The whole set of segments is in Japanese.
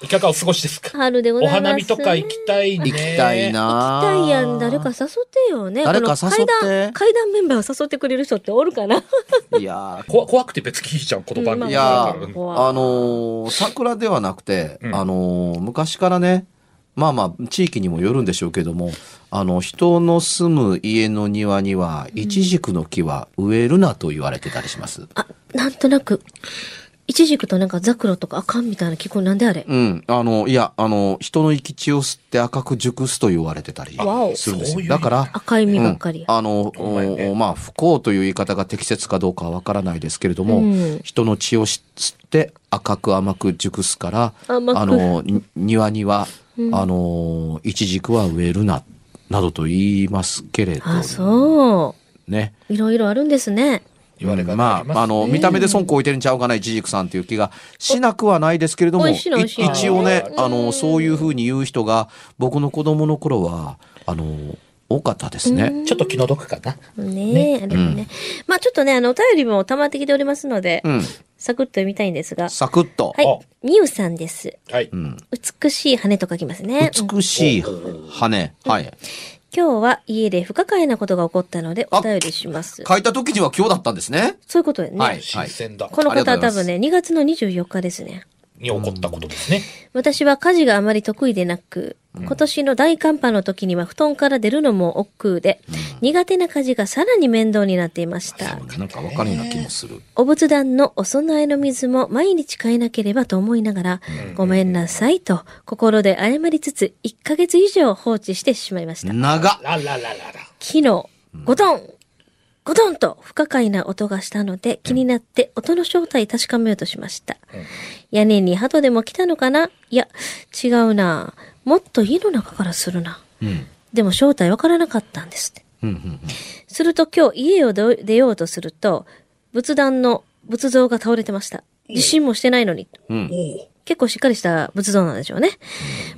いかがお過ごしですか？春でございます。お花見とか行きたいね。行きたいな行きたいやん。誰か誘ってよね。誰か誘って階段、階段メンバーを誘ってくれる人っておるかな？いや怖 怖くて別にいいじゃん、この番ー、組。いやあのー桜ではなくて、うんあのー昔からね、まあまあ、地域にもよるんでしょうけども、あの、人の住む家の庭には、イチジクの木は植えるなと言われてたりします。あ、なんとなく、イチジクとなんかザクロとかあかんみたいな聞こえなんであれ？うん。あの、いや、あの、人の生き血を吸って赤く熟すと言われてたりわおするんですよ。そういうだから、赤い実ばっかりやうんあの、ねおまあ、不幸という言い方が適切かどうかはわからないですけれども、うん人の血を吸って赤く甘く熟すから、甘くあの、に庭には、あの、イチジクは植えるな、などと言いますけれど、あ、そね。う。いろいろあるんですね。言われ方まあ、あの、見た目で損置いてるんちゃうかな、イチジクさんっていう気がしなくはないですけれども、一応ね、うんあの、そういうふうに言う人が、僕の子供の頃は、あの、多かったですね。ちょっと気の毒かな。ねえ、あれもね。まあちょっとね、あの、お便りも溜まってきておりますので、うん。サクッと読みたいんですが。サクッと。はい。みゆさんです。はい。美しい羽と書きますね。うん美しい羽。はい。今日は家で不可解なことが起こったのでお便りします。書いた時には今日だったんですね。そういうことでね。はい新鮮だ。この方は多分ね、2月の24日ですね。に起こったことですね。私は家事があまり得意でなく、今年の大寒波の時には布団から出るのも億劫で、苦手な家事がさらに面倒になっていました。なんかわかるような気もする。お仏壇のお供えの水も毎日変えなければと思いながら、ごめんなさいと心で謝りつつ、1ヶ月以上放置してしまいました。長っラララララ。昨日、ゴトンゴトンと不可解な音がしたので気になって音の正体確かめようとしました。屋根に鳩でも来たのかな？いや、違うな。もっと家の中からするな。うん。でも正体わからなかったんですって。うんうんすると今日家を出出ようとすると、仏壇の仏像が倒れてました。地震もしてないのに。うん。うん。結構しっかりした仏像なんでしょうね。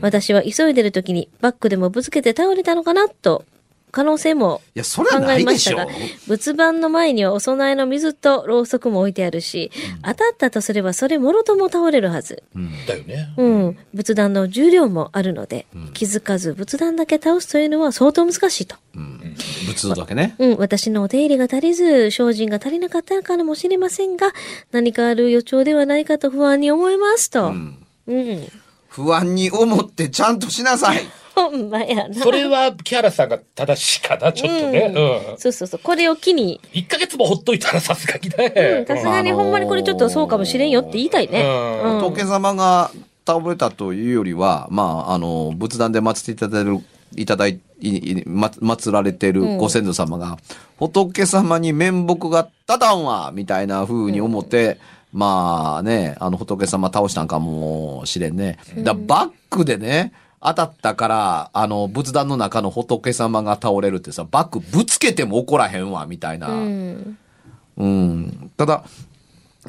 私は急いでる時にバッグでもぶつけて倒れたのかなと、可能性も考ないでしょえましたが。、仏盤の前にはお供えの水とろうそくも置いてあるし、当たったとすればそれもろとも倒れるはず。だよね。うん。仏壇の重量もあるので、気づかず仏壇だけ倒すというのは相当難しいと。うん。仏像だけね。うん、私のお手入れが足りず、精進が足りなかったのかもしれませんが、何かある予兆ではないかと不安に思いますと。うん。不安に思ってちゃんとしなさい。ほんまやな。それは、木原さんが正しいかな、ちょっとね。うん。そうそうそう。これを機に、1ヶ月もほっといたらさすがにうんね。さすがにほんまにこれちょっとそうかもしれんよって言いたいね。うんうん仏様が倒れたというよりは、まあ、あの、仏壇で祀っていただいてる、いただい、いいま、祀られてるご先祖様が、仏様に面目が立たんわみたいな風に思って、まあね、あの仏様倒したんかもしれんね。だバックでね、当たったから、あの、仏壇の中の仏様が倒れるってさ、バックぶつけても怒らへんわ、みたいな。うん。うん。ただ、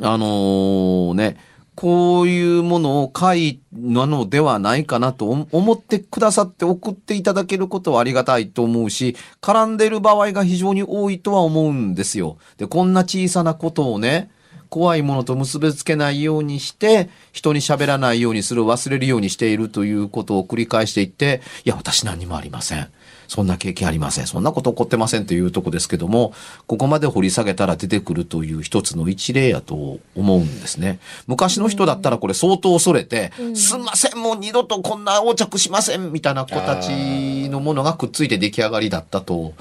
あのね、こういうものを書いなのではないかなと思思ってくださって送っていただけることはありがたいと思うし、絡んでる場合が非常に多いとは思うんですよ。で、こんな小さなことをね、怖いものと結びつけないようにして、人に喋らないようにする、忘れるようにしているということを繰り返していって、いや、私何にもありません。そんな経験ありません。そんなこと起こってませんというとこですけども、ここまで掘り下げたら出てくるという一つの一例やと思うんですね。昔の人だったらこれ相当恐れて、すんません、もう二度とこんな横着しません、みたいな子たちのものがくっついて出来上がりだったと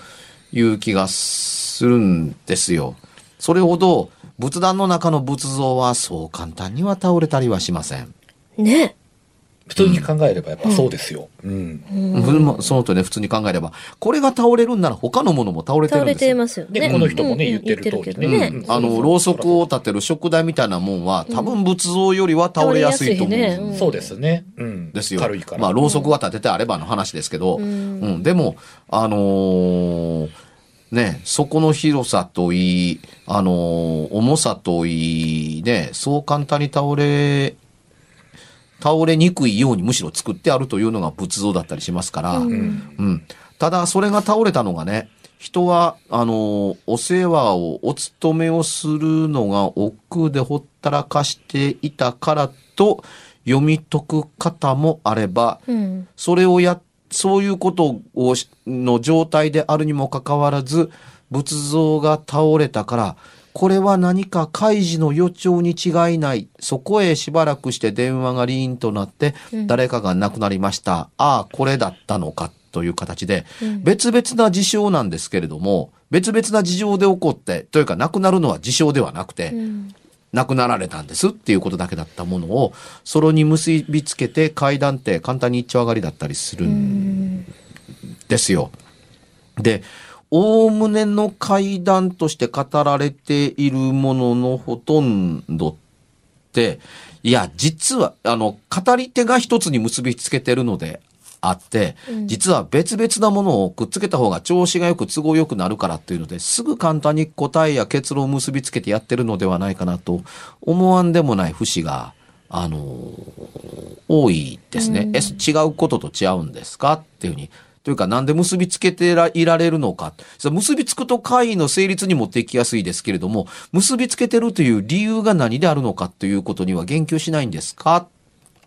いう気がするんですよ。それほど仏壇の中の仏像はそう簡単には倒れたりはしません。ね。普通に考えればやっぱそうですよ。うん。うん。そのとね、普通に考えれば、これが倒れるん。なら他のものも倒れてる倒れん。ですよ。てますよね。で、この人もね、うん。言ってる通りねね。あの、ろうそくを立てる食台みたいなもん。は、多分仏像よりは倒れやすいと思うそうですね。うん。ですよ。軽いから。まあ、ろうそくが立ててあればの話ですけど、うん、でも、あのーね、そこの広さといい、あのー重さといい、ね、そう簡単に倒れ、倒れにくいようにむしろ作ってあるというのが仏像だったりしますから、うん。ただ、それが倒れたのがね、人は、あの、お世話を、お勤めをするのが億劫でほったらかしていたからと読み解く方もあれば、うん。それをや、そういうことをし、の状態であるにもかかわらず、仏像が倒れたから、これは何か開示の予兆に違いない。そこへしばらくして電話がリーンとなって、誰かが亡くなりました。ああ、これだったのか。という形で、別々な事象なんですけれども、別々な事情で起こって、というか亡くなるのは事象ではなくて、亡くなられたんですっていうことだけだったものを、それに結びつけて階段って簡単に一丁上がりだったりするんですよ。で、おおむねの階段として語られているもののほとんどって、いや、実は、あの、語り手が一つに結びつけてるのであって、実は別々なものをくっつけた方が調子がよく都合よくなるからっていうので、すぐ簡単に答えや結論を結びつけてやってるのではないかなと思わんでもない節が、あの多いですね。え、違うことと違うんですかっていうふうに。というか、なんで結びつけてらいられるのか。結びつくと会議の成立に持っていきやすいですけれども、結びつけてるという理由が何であるのかということには言及しないんですか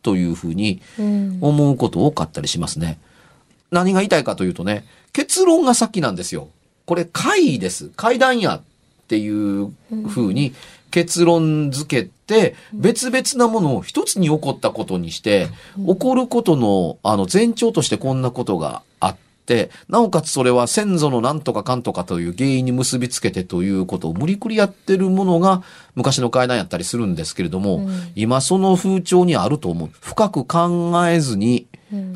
というふうに思うこと多かったりしますね。何が言いたいかというとね、結論が先なんですよ。これ会議です。会談やっていうふうに結論付けて、別々なものを一つに起こったことにして、起こることのあの前兆としてこんなことがあって、なおかつそれは先祖のなんとかかんとかという原因に結びつけてということを無理くりやってるものが昔の階段やったりするんですけれども、今その風潮にあると思う。深く考えずに、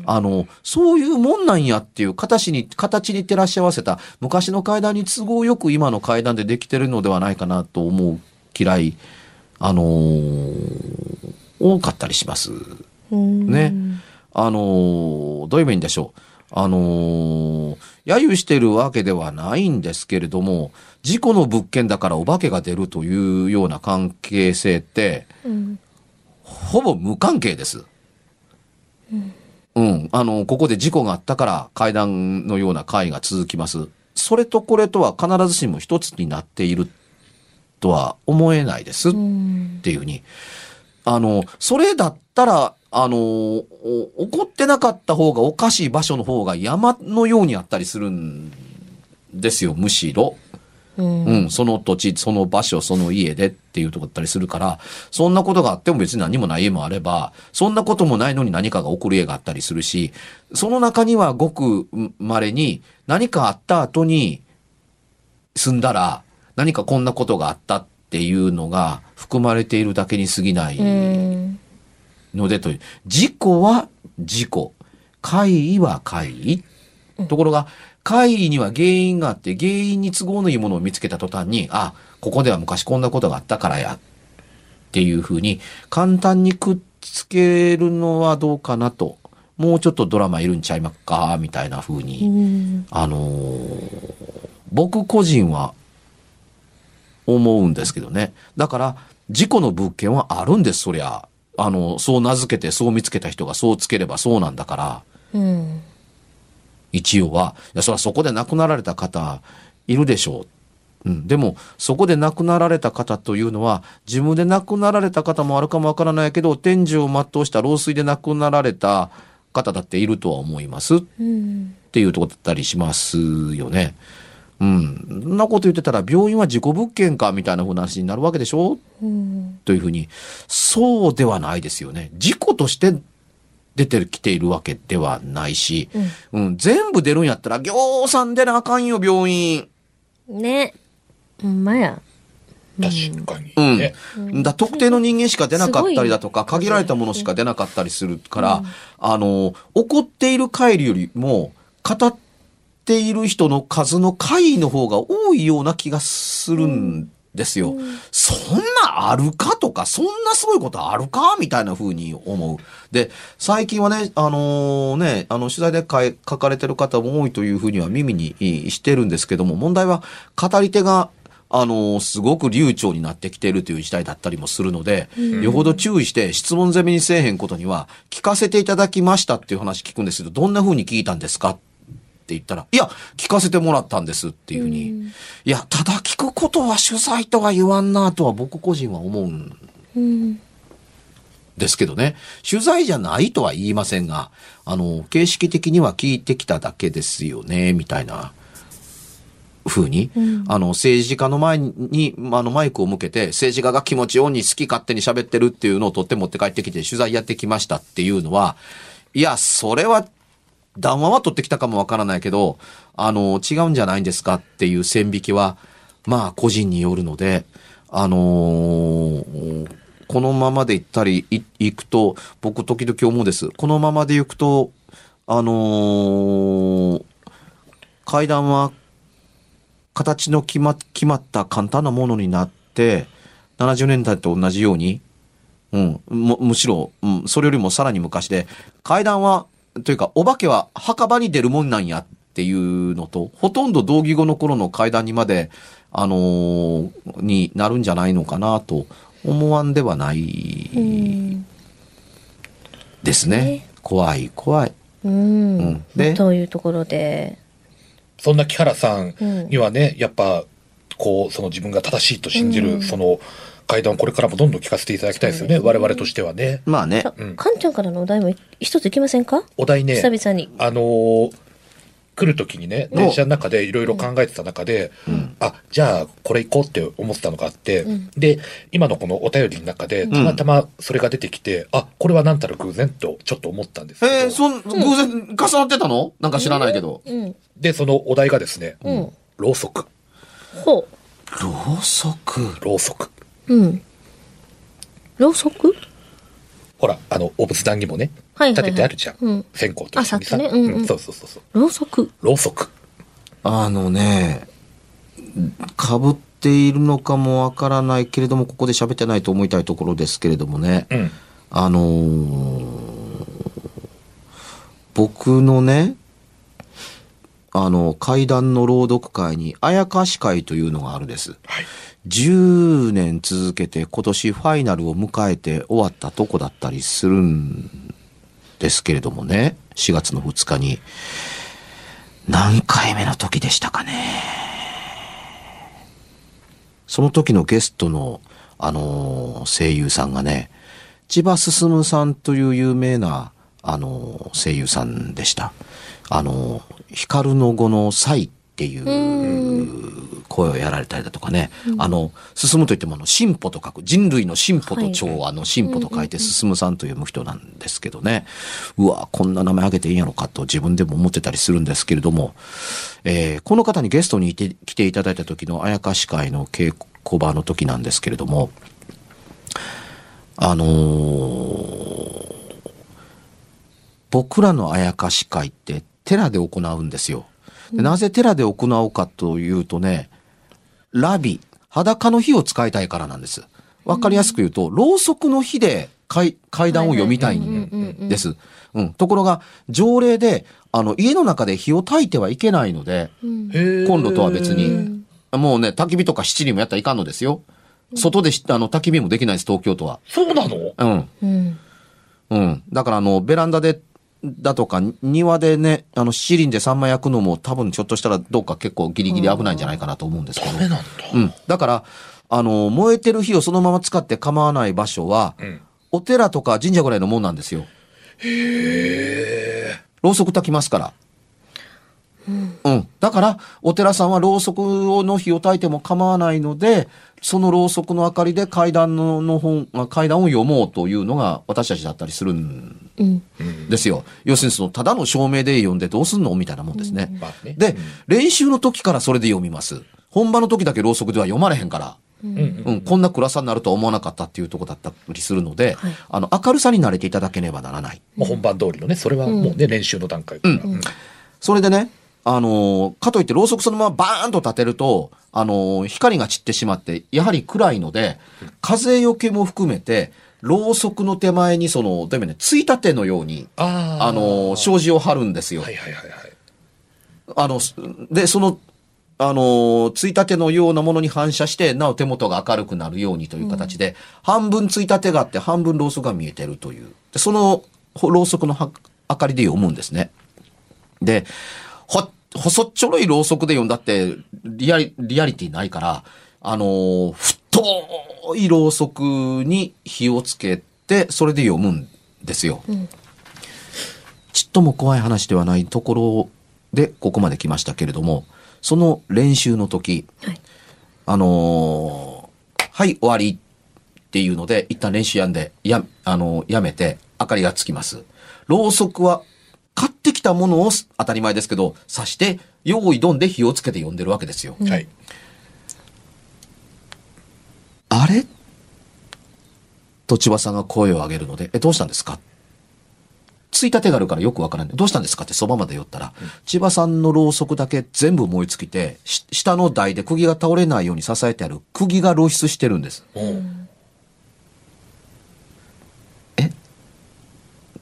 あの、そういうもんなんやっていう形に、形に照らし合わせた昔の階段に都合よく今の階段でできてるのではないかなと思う嫌い、あのー多かったりします。ね。あのーどういう意味でしょう。あのー揶揄してるわけではないんですけれども、事故の物件だからお化けが出るというような関係性って、ほぼ無関係です。うん。あの、ここで事故があったから階段のような会が続きます。それとこれとは必ずしも一つになっているとは思えないですっていうふうに。あの、それだったら、あの、お怒ってなかった方がおかしい場所の方が山のようにあったりするんですよ、むしろ。うん、その土地、その場所、その家でっていうとこだったりするから、そんなことがあっても別に何もない家もあれば、そんなこともないのに何かが起こる家があったりするし、その中にはごく稀に何かあった後に住んだら何かこんなことがあったっていうのが含まれているだけに過ぎないのでという。事故は事故。怪異は怪異。ところが、怪異には原因があって、原因に都合のいいものを見つけた途端に、あ、ここでは昔こんなことがあったからや。っていうふうに、簡単にくっつけるのはどうかなと。もうちょっとドラマいるんちゃいまっか、みたいなふうに。あのー僕個人は思うんですけどね。だから、事故の物件はあるんです、そりゃ。あの、そう名付けて、そう見つけた人がそうつければそうなんだから。うん。一応は、いや、それはそこで亡くなられた方、いるでしょう。うん。でも、そこで亡くなられた方というのは、自分で亡くなられた方もあるかもわからないけど、天寿を全うした老衰で亡くなられた方だっているとは思います。っうん。ていうとこだったりしますよね。うん。そんなこと言ってたら、病院は事故物件か、みたいな話になるわけでしょ？うん。というふうに、そうではないですよね。事故として出てきているわけではないし、うん、全部出るんやったら、ぎょうさん出なあかんよ、病院。ね。ほんまや。確かにうん。ね。だ特定の人間しか出なかったりだとか、限られたものしか出なかったりするから、あの、怒っている帰りよりも、語っている人の数の回の方が多いような気がするんですよ。そんなあるかとか、そんなすごいことあるかみたいな風に思う。で、最近はね、あのね、あの、取材で書かれてる方も多いという風には耳にいしてるんですけども、問題は語り手があの、すごく流暢になってきているという時代だったりもするので、よほど注意して質問攻めにせえへんことには、聞かせていただきましたっていう話聞くんですけど、どんな風に聞いたんですかって言ったら、いや、聞かせてもらったんですっていうふうに。いや、ただ聞くことは取材とは言わんなとは僕個人は思うんうん。ですけどね。取材じゃないとは言いませんが、あの、形式的には聞いてきただけですよね、みたいな。風に、あの、政治家の前に、あの、マイクを向けて、政治家が気持ちように好き勝手に喋ってるっていうのを取って持って帰ってきて取材やってきましたっていうのは、いや、それは、談話は取ってきたかもわからないけど、あの、違うんじゃないんですかっていう線引きは、まあ、個人によるので、あのーこのままで行ったり、行くと、僕時々思うんです。このままで行くと、あのー階段は形の決ま決まった簡単なものになって、70年代と同じように、うん、むむしろ、うん、それよりもさらに昔で、階段は、というか、お化けは墓場に出るもんなんやっていうのと、ほとんど同義語の頃の階段にまで、あのーになるんじゃないのかなと思わんではないうん。ですね。怖い、怖い。うん。うんでというところで。そんな木原さんにはね、やっぱ、こう、その自分が正しいと信じる、その階段をこれからもどんどん聞かせていただきたいですよね。我々としてはね。まあねさ。かんちゃんからのお題も一ついきませんか？お題ね、久々に。あのー来る時にね、電車の中でいろいろ考えてた中で、あ、じゃあこれ行こうって思ってたのがあって、で、今のこのお便りの中で、たまたまそれが出てきて、あ、これはなんたら偶然とちょっと思ったんですけど、えー、そん、偶然重なってたの？なんか知らないけど。うん。で、そのお題がですね、んろうそく、ほろうそく。ろうそく。う。うん。ろうそく？ほら、あの、お仏壇にもね、はいはいはい立ててあるじゃん。うん線香と一緒にさ。あさっきねうんうんそうそうそうそう。ろうそく？ろうそく。あのね、かぶっているのかもわからないけれども、ここで喋ってないと思いたいところですけれどもね。うん。あのー僕のね、あの、階段の朗読会に、あやかし会というのがあるです。はい。10年続けて今年ファイナルを迎えて終わったとこだったりするんですけれどもね、4月の2日に。何回目の時でしたかね。その時のゲストの、あのー声優さんがね、千葉進さんという有名な、あのー声優さんでした。あのー光の語の才っていう声をやられたりだとかね、あの、進むといってもあの、進歩と書く、人類の進歩と調和の進歩と書いて進むさんという人なんですけどね、うわ、こんな名前あげていいんやろかと自分でも思ってたりするんですけれども、えーこの方にゲストにいて来ていただいた時のあやかし会の稽古場の時なんですけれども、あのー僕らのあやかし会って寺で行うんですよ。でなぜ寺で行うかというとね、ラビ、裸の火を使いたいからなんです。わかりやすく言うと、ろうそくの火で階階段を読みたいんです。うん。ところが、条例で、あの、家の中で火を焚いてはいけないので、へーコンロとは別に、もうね、焚き火とか七輪もやったらいかんのですよ。外でしあの、焚き火もできないです、東京都は。そうなの？うん。うん。うん。だからあの、ベランダで、だとか、庭でね、あの、七輪でサンマ焼くのも多分ちょっとしたらどっか結構ギリギリ危ないんじゃないかなと思うんですけど。なんだ。うん。だから、あの、燃えてる火をそのまま使って構わない場所は、んお寺とか神社ぐらいのもんなんですよ。ろうそく焚きますから。うん。だから、お寺さんはろうそくの火を焚いても構わないので、そのろうそくの明かりで階段のの本、あ階段を読もうというのが私たちだったりするんうん。ですよ。要するにその、ただの照明で読んでどうすんのみたいなもんですね。まあね。で、練習の時からそれで読みます。本番の時だけろうそくでは読まれへんから。うんうんうん、こんな暗さになるとは思わなかったっていうとこだったりするので、はいあの、明るさに慣れていただけねばならない。まあ本番通りのね、それはもうね、練習の段階から。うんそれでね、あのーかといってろうそくそのままバーンと立てると、あのー光が散ってしまって、やはり暗いので、風よけも含めて、ろうそくの手前にその、でもね、ついたてのように、ああ。あのー障子を貼るんですよ。はいはいはいはい。あの、すで、その、あの、ついたてのようなものに反射して、なお手元が明るくなるようにという形で、半分ついたてがあって、半分ろうそくが見えてるという。でその、ほろうそくのは明かりで読むんですね。で、ほ、細っちょろいろうそくで読んだって、リアリ、リアリティないから、あの、太いろうそくに火をつけて、それで読むんですよ。ちっとも怖い話ではないところでここまで来ましたけれども、その練習の時、はいあのーはい、終わりっていうので、一旦練習やんで、や、あのーやめて、明かりがつきます。ろうそくは、買ってきたものをす当たり前ですけど、刺して、用意どんで火をつけて読んでるわけですよ。はい。あれ？と千葉さんが声を上げるので、え、どうしたんですか？ついたてがあるからよくわからない。どうしたんですか？ってそばまで寄ったら、千葉さんのろうそくだけ全部燃え尽きて、し下の台で釘が倒れないように支えてある釘が露出してるんです。うん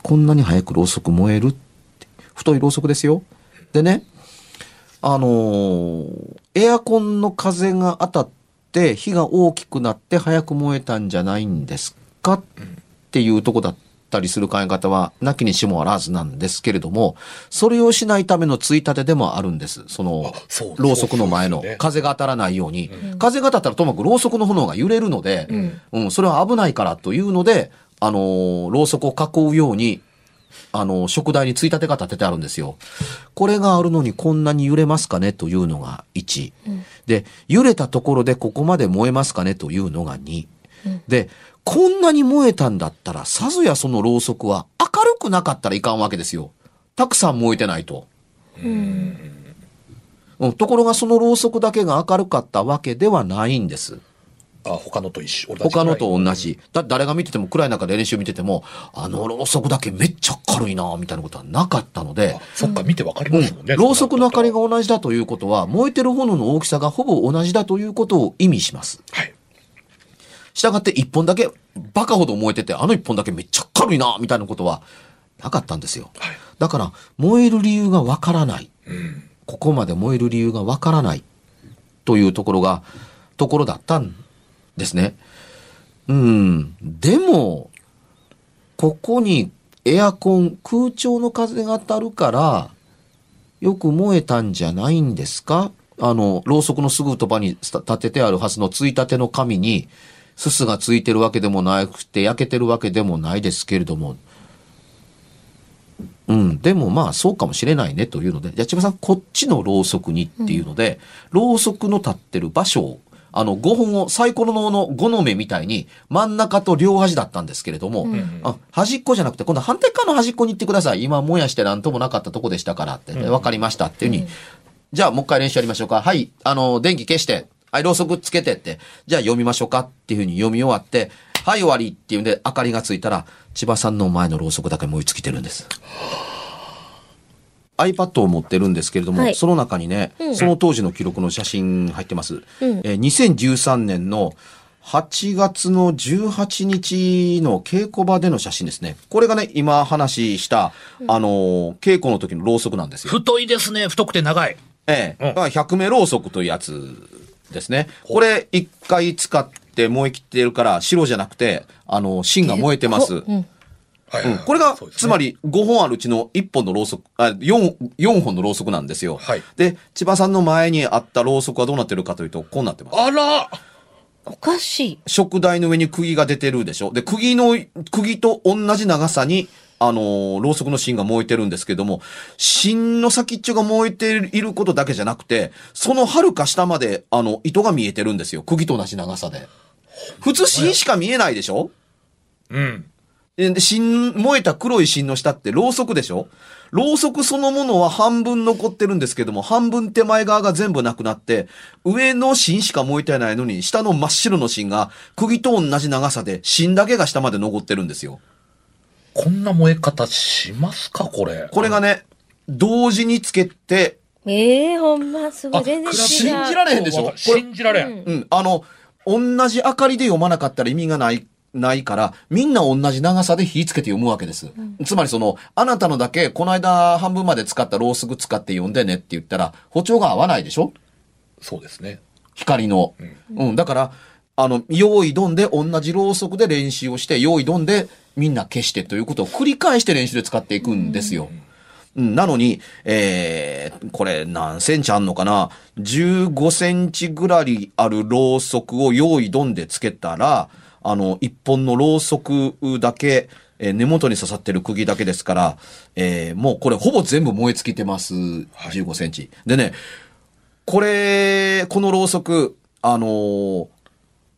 こんなに早くろうそく燃える？って。太いろうそくですよ。でね、あのーエアコンの風が当たって火が大きくなって早く燃えたんじゃないんですかっていうとこだったりする考え方はなきにしもあらずなんですけれども、それをしないためのついたてでもあるんです。そのろうそくの前の風が当たらないように。風が当たったらともかくろうそくの炎が揺れるので、うん、それは危ないからというので、あのーろうそくを囲うように、あの、食台についたてが立ててあるんですよ。これがあるのにこんなに揺れますかねというのが1。で、揺れたところでここまで燃えますかねというのが2。で、こんなに燃えたんだったら、さぞやそのろうそくは明るくなかったらいかんわけですよ。たくさん燃えてないと。うん、ところがそのろうそくだけが明るかったわけではないんです。あ、他のと一緒。他のと同じ。だ誰が見てても暗い中で練習見てても、あのろうそくだけめっちゃ明るいなみたいなことはなかったのであ、そっか、見てわかりうんますもんね。ろうそくの明かりがは同じだということは、燃えてる炎の大きさがほぼ同じだということを意味します。い。したがって一本だけバカほど燃えてて、あの一本だけめっちゃ明るいなみたいなことはなかったんですよ。はい。だから、燃える理由がわからない。うん。ここまで燃える理由がわからない。というところが、ところだったんですね。うん。でも、ここにエアコン、空調の風が当たるから、よく燃えたんじゃないんですか？あの、ろうそくのすぐそばに立ててあるはずのついたての紙に、すすがついてるわけでもなくて、焼けてるわけでもないですけれども、うん、でもまあそうかもしれないねというので、じゃあ千葉さんこっちのろうそくにっていうので、ろうそくの立ってる場所を、あの5本をサイコロのの5の目みたいに真ん中と両端だったんですけれども、あ端っこじゃなくて今度は反対側の端っこに行ってください。今燃やして何ともなかったとこでしたからって、わかりましたっていうふうに、じゃあもう一回練習やりましょうか。はい、あの、電気消して、はい、ろうそくつけてって、じゃあ読みましょうかっていうふうに読み終わって、はい、終わりっていうんで明かりがついたら、千葉さんの前のろうそくだけ燃え尽きてるんです。iPad を持ってるんですけれども、はいその中にね、その当時の記録の写真入ってます。えー2013年の8月の18日の稽古場での写真ですね。これがね、今話した、あのー稽古の時のろうそくなんですよ。太いですね。太くて長い。ええ。うんだから100目ろうそくというやつですね。これ一回使って燃え切ってるから白じゃなくて、あの、芯が燃えてます。うん。はいはいはいうんこれが、ねつまり5本あるうちの1本のろうそく、あ、4、4本のろうそくなんですよ。はいで、千葉さんの前にあったろうそくはどうなってるかというと、こうなってます。あらおかしい。食台の上に釘が出てるでしょで、釘の、釘と同じ長さに、あのーろうそくの芯が燃えてるんですけども、芯の先っちょが燃えていることだけじゃなくて、その遥か下まで、あの、糸が見えてるんですよ。釘と同じ長さで。普通芯しか見えないでしょ？うん。で、芯、燃えた黒い芯の下ってろうそくでしょ？ろうそくそのものは半分残ってるんですけども、半分手前側が全部なくなって、上の芯しか燃えてないのに、下の真っ白の芯が、釘と同じ長さで、芯だけが下まで残ってるんですよ。こんな燃え方しますか？これ。これがね、同時につけて、ええほんま、すごい。全然違う。信じられへんでしょ？信じられん。うんうん、あの、同じ明かりで読まなかったら意味がない、ないから、みんな同じ長さで火つけて読むわけです。つまりその、あなたのだけ、この間半分まで使ったろうそく使って読んでねって言ったら、歩調が合わないでしょ？そうですね。光の。うん、だから、あの、用意どんで同じろうそくで練習をして、用意どんでみんな消してということを繰り返して練習で使っていくんですよ。うん、なのに、えー、これ何センチあんのかな ?15 センチぐらいあるろうそくを用意どんでつけたら、あの、一本のろうそくだけ、えー根元に刺さってる釘だけですから、えーもうこれほぼ全部燃え尽きてます。15センチ。でね、これ、このろうそく、あのー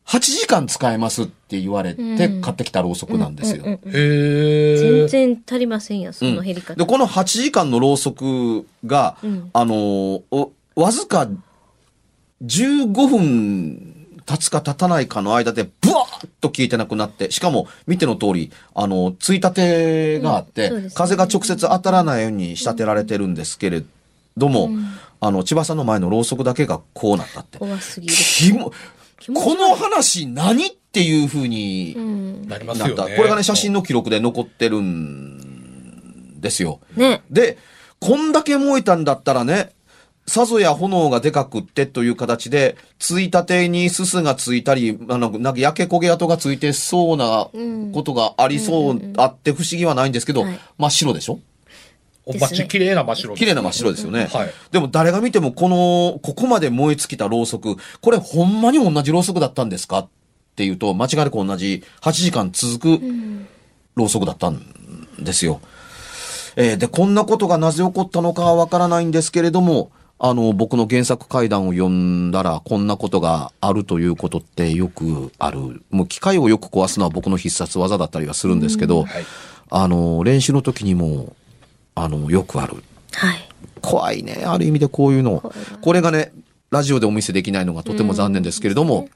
8時間使えますって言われて買ってきたろうそくなんですよ。うんうんうんへえ。全然足りませんや、その減り方。で、この8時間のろうそくが、うんあのわずか15分経つか経たないかの間で、ブワーッと消えてなくなって、しかも見ての通り、あの、ついたてがあって、うんね風が直接当たらないように仕立てられてるんですけれども、あの、千葉さんの前のろうそくだけがこうなったって。怖すぎる。この話何っていうふうにうん。なりますなった。よね。これがね、写真の記録で残ってるんですよ。ね。で、こんだけ燃えたんだったらね、さぞや炎がでかくってという形で、ついたてにすすがついたり、あの、なんか焼け焦げ跡がついてそうなことがありそう、あって不思議はないんですけど、はい真っ白でしょ？おまち綺麗な真っ白綺麗な真っ白ですよね。はいでも誰が見てもこの、ここまで燃え尽きたろうそく、これほんまに同じろうそくだったんですかっていうと、間違いなく同じ8時間続くろうそくだったんですよ。えーで、こんなことがなぜ起こったのかはわからないんですけれども、あの、僕の原作怪談を読んだら、こんなことがあるということってよくある。もう機械をよく壊すのは僕の必殺技だったりはするんですけど、はいあの、練習の時にも、あの、よくある。はい。怖いね。ある意味でこういうの。これがね、ラジオでお見せできないのがとても残念ですけれども、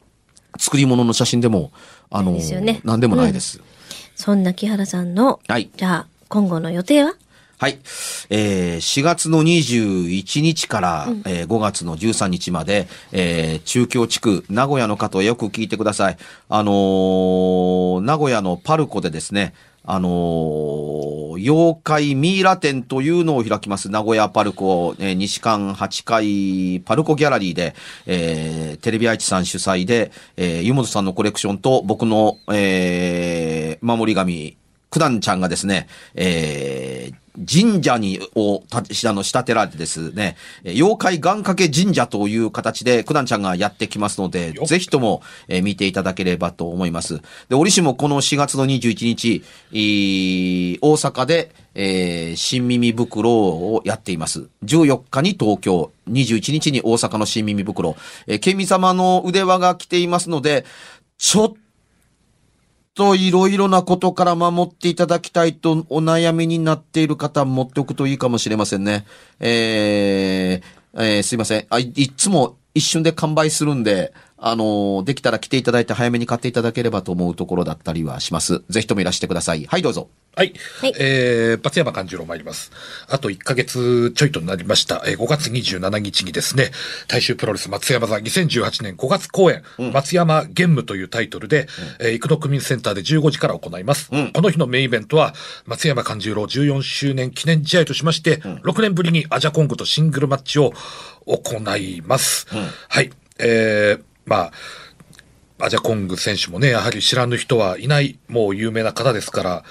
作り物の写真でも、あの、何でもないです。そんな木原さんの、はいじゃあ、今後の予定は？はい。えー4月の21日から、えー5月の13日まで、えー中京地区、名古屋の方はよく聞いてください。あのー名古屋のパルコでですね、あのー妖怪ミイラ展というのを開きます。名古屋パルコ、えー西館8階パルコギャラリーで、えーテレビ愛知さん主催で、えー湯本さんのコレクションと僕の、えー守り神、九段ちゃんがですね、えー神社に、を、た、しあの、仕立てられてですね、えー妖怪願掛け神社という形で、九段ちゃんがやってきますのでよ、ぜひとも、えー見ていただければと思います。で、折しもこの4月の21日、えー大阪で、えー新耳袋をやっています。14日に東京、21日に大阪の新耳袋。えー、県民様の腕輪が来ていますので、ちょっといろいろなことから守っていただきたいとお悩みになっている方持っておくといいかもしれませんね。えーえーすいません。あいいつも一瞬で完売するんで、あのーできたら来ていただいて早めに買っていただければと思うところだったりはします。ぜひともいらしてください。はい、どうぞ。はい。はいえー、松山勘十郎参ります。あと1ヶ月ちょいとなりました。えー、5月27日にですね、大衆プロレス松山座2018年5月公演、松山玄武というタイトルで、えー、生野区民センターで15時から行います。この日のメインイベントは、松山勘十郎14周年記念試合としまして、6年ぶりにアジャコングとシングルマッチを行います。はい。えー、まあ、アジャコング選手もね、やはり知らぬ人はいない、もう有名な方ですから、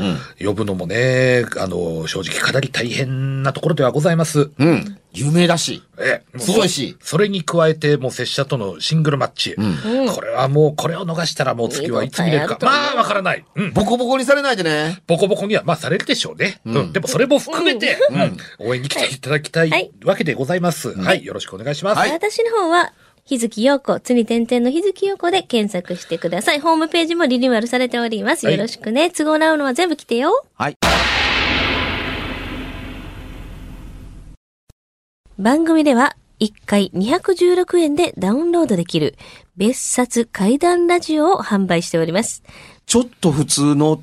呼ぶのもね、あの、正直かなり大変なところではございます。うん。有名だし。ええ、すごいしそれに加えて、もう拙者とのシングルマッチ。これはもう、これを逃したらもう次はいつ見れるか。まあ、わからない。うん。ボコボコにされないでね。ボコボコには、まあ、されるでしょうね。うん。でも、それも含めて、うん。応援に来ていただきたいはいわけでございます。はい。よろしくお願いします。はい私の方は、日月陽子、つに点々の日月陽子で検索してください。ホームページもリニューアルされております。はいよろしくね。都合なうのは全部来てよ。はい。番組では1回216円でダウンロードできる別冊怪談ラジオを販売しております。ちょっと普通の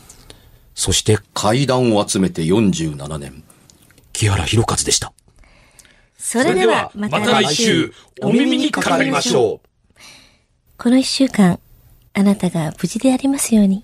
そして階段を集めて47年、木原博一でした。それではまた来週、お耳にかかりましょう。この一週間、あなたが無事でありますように。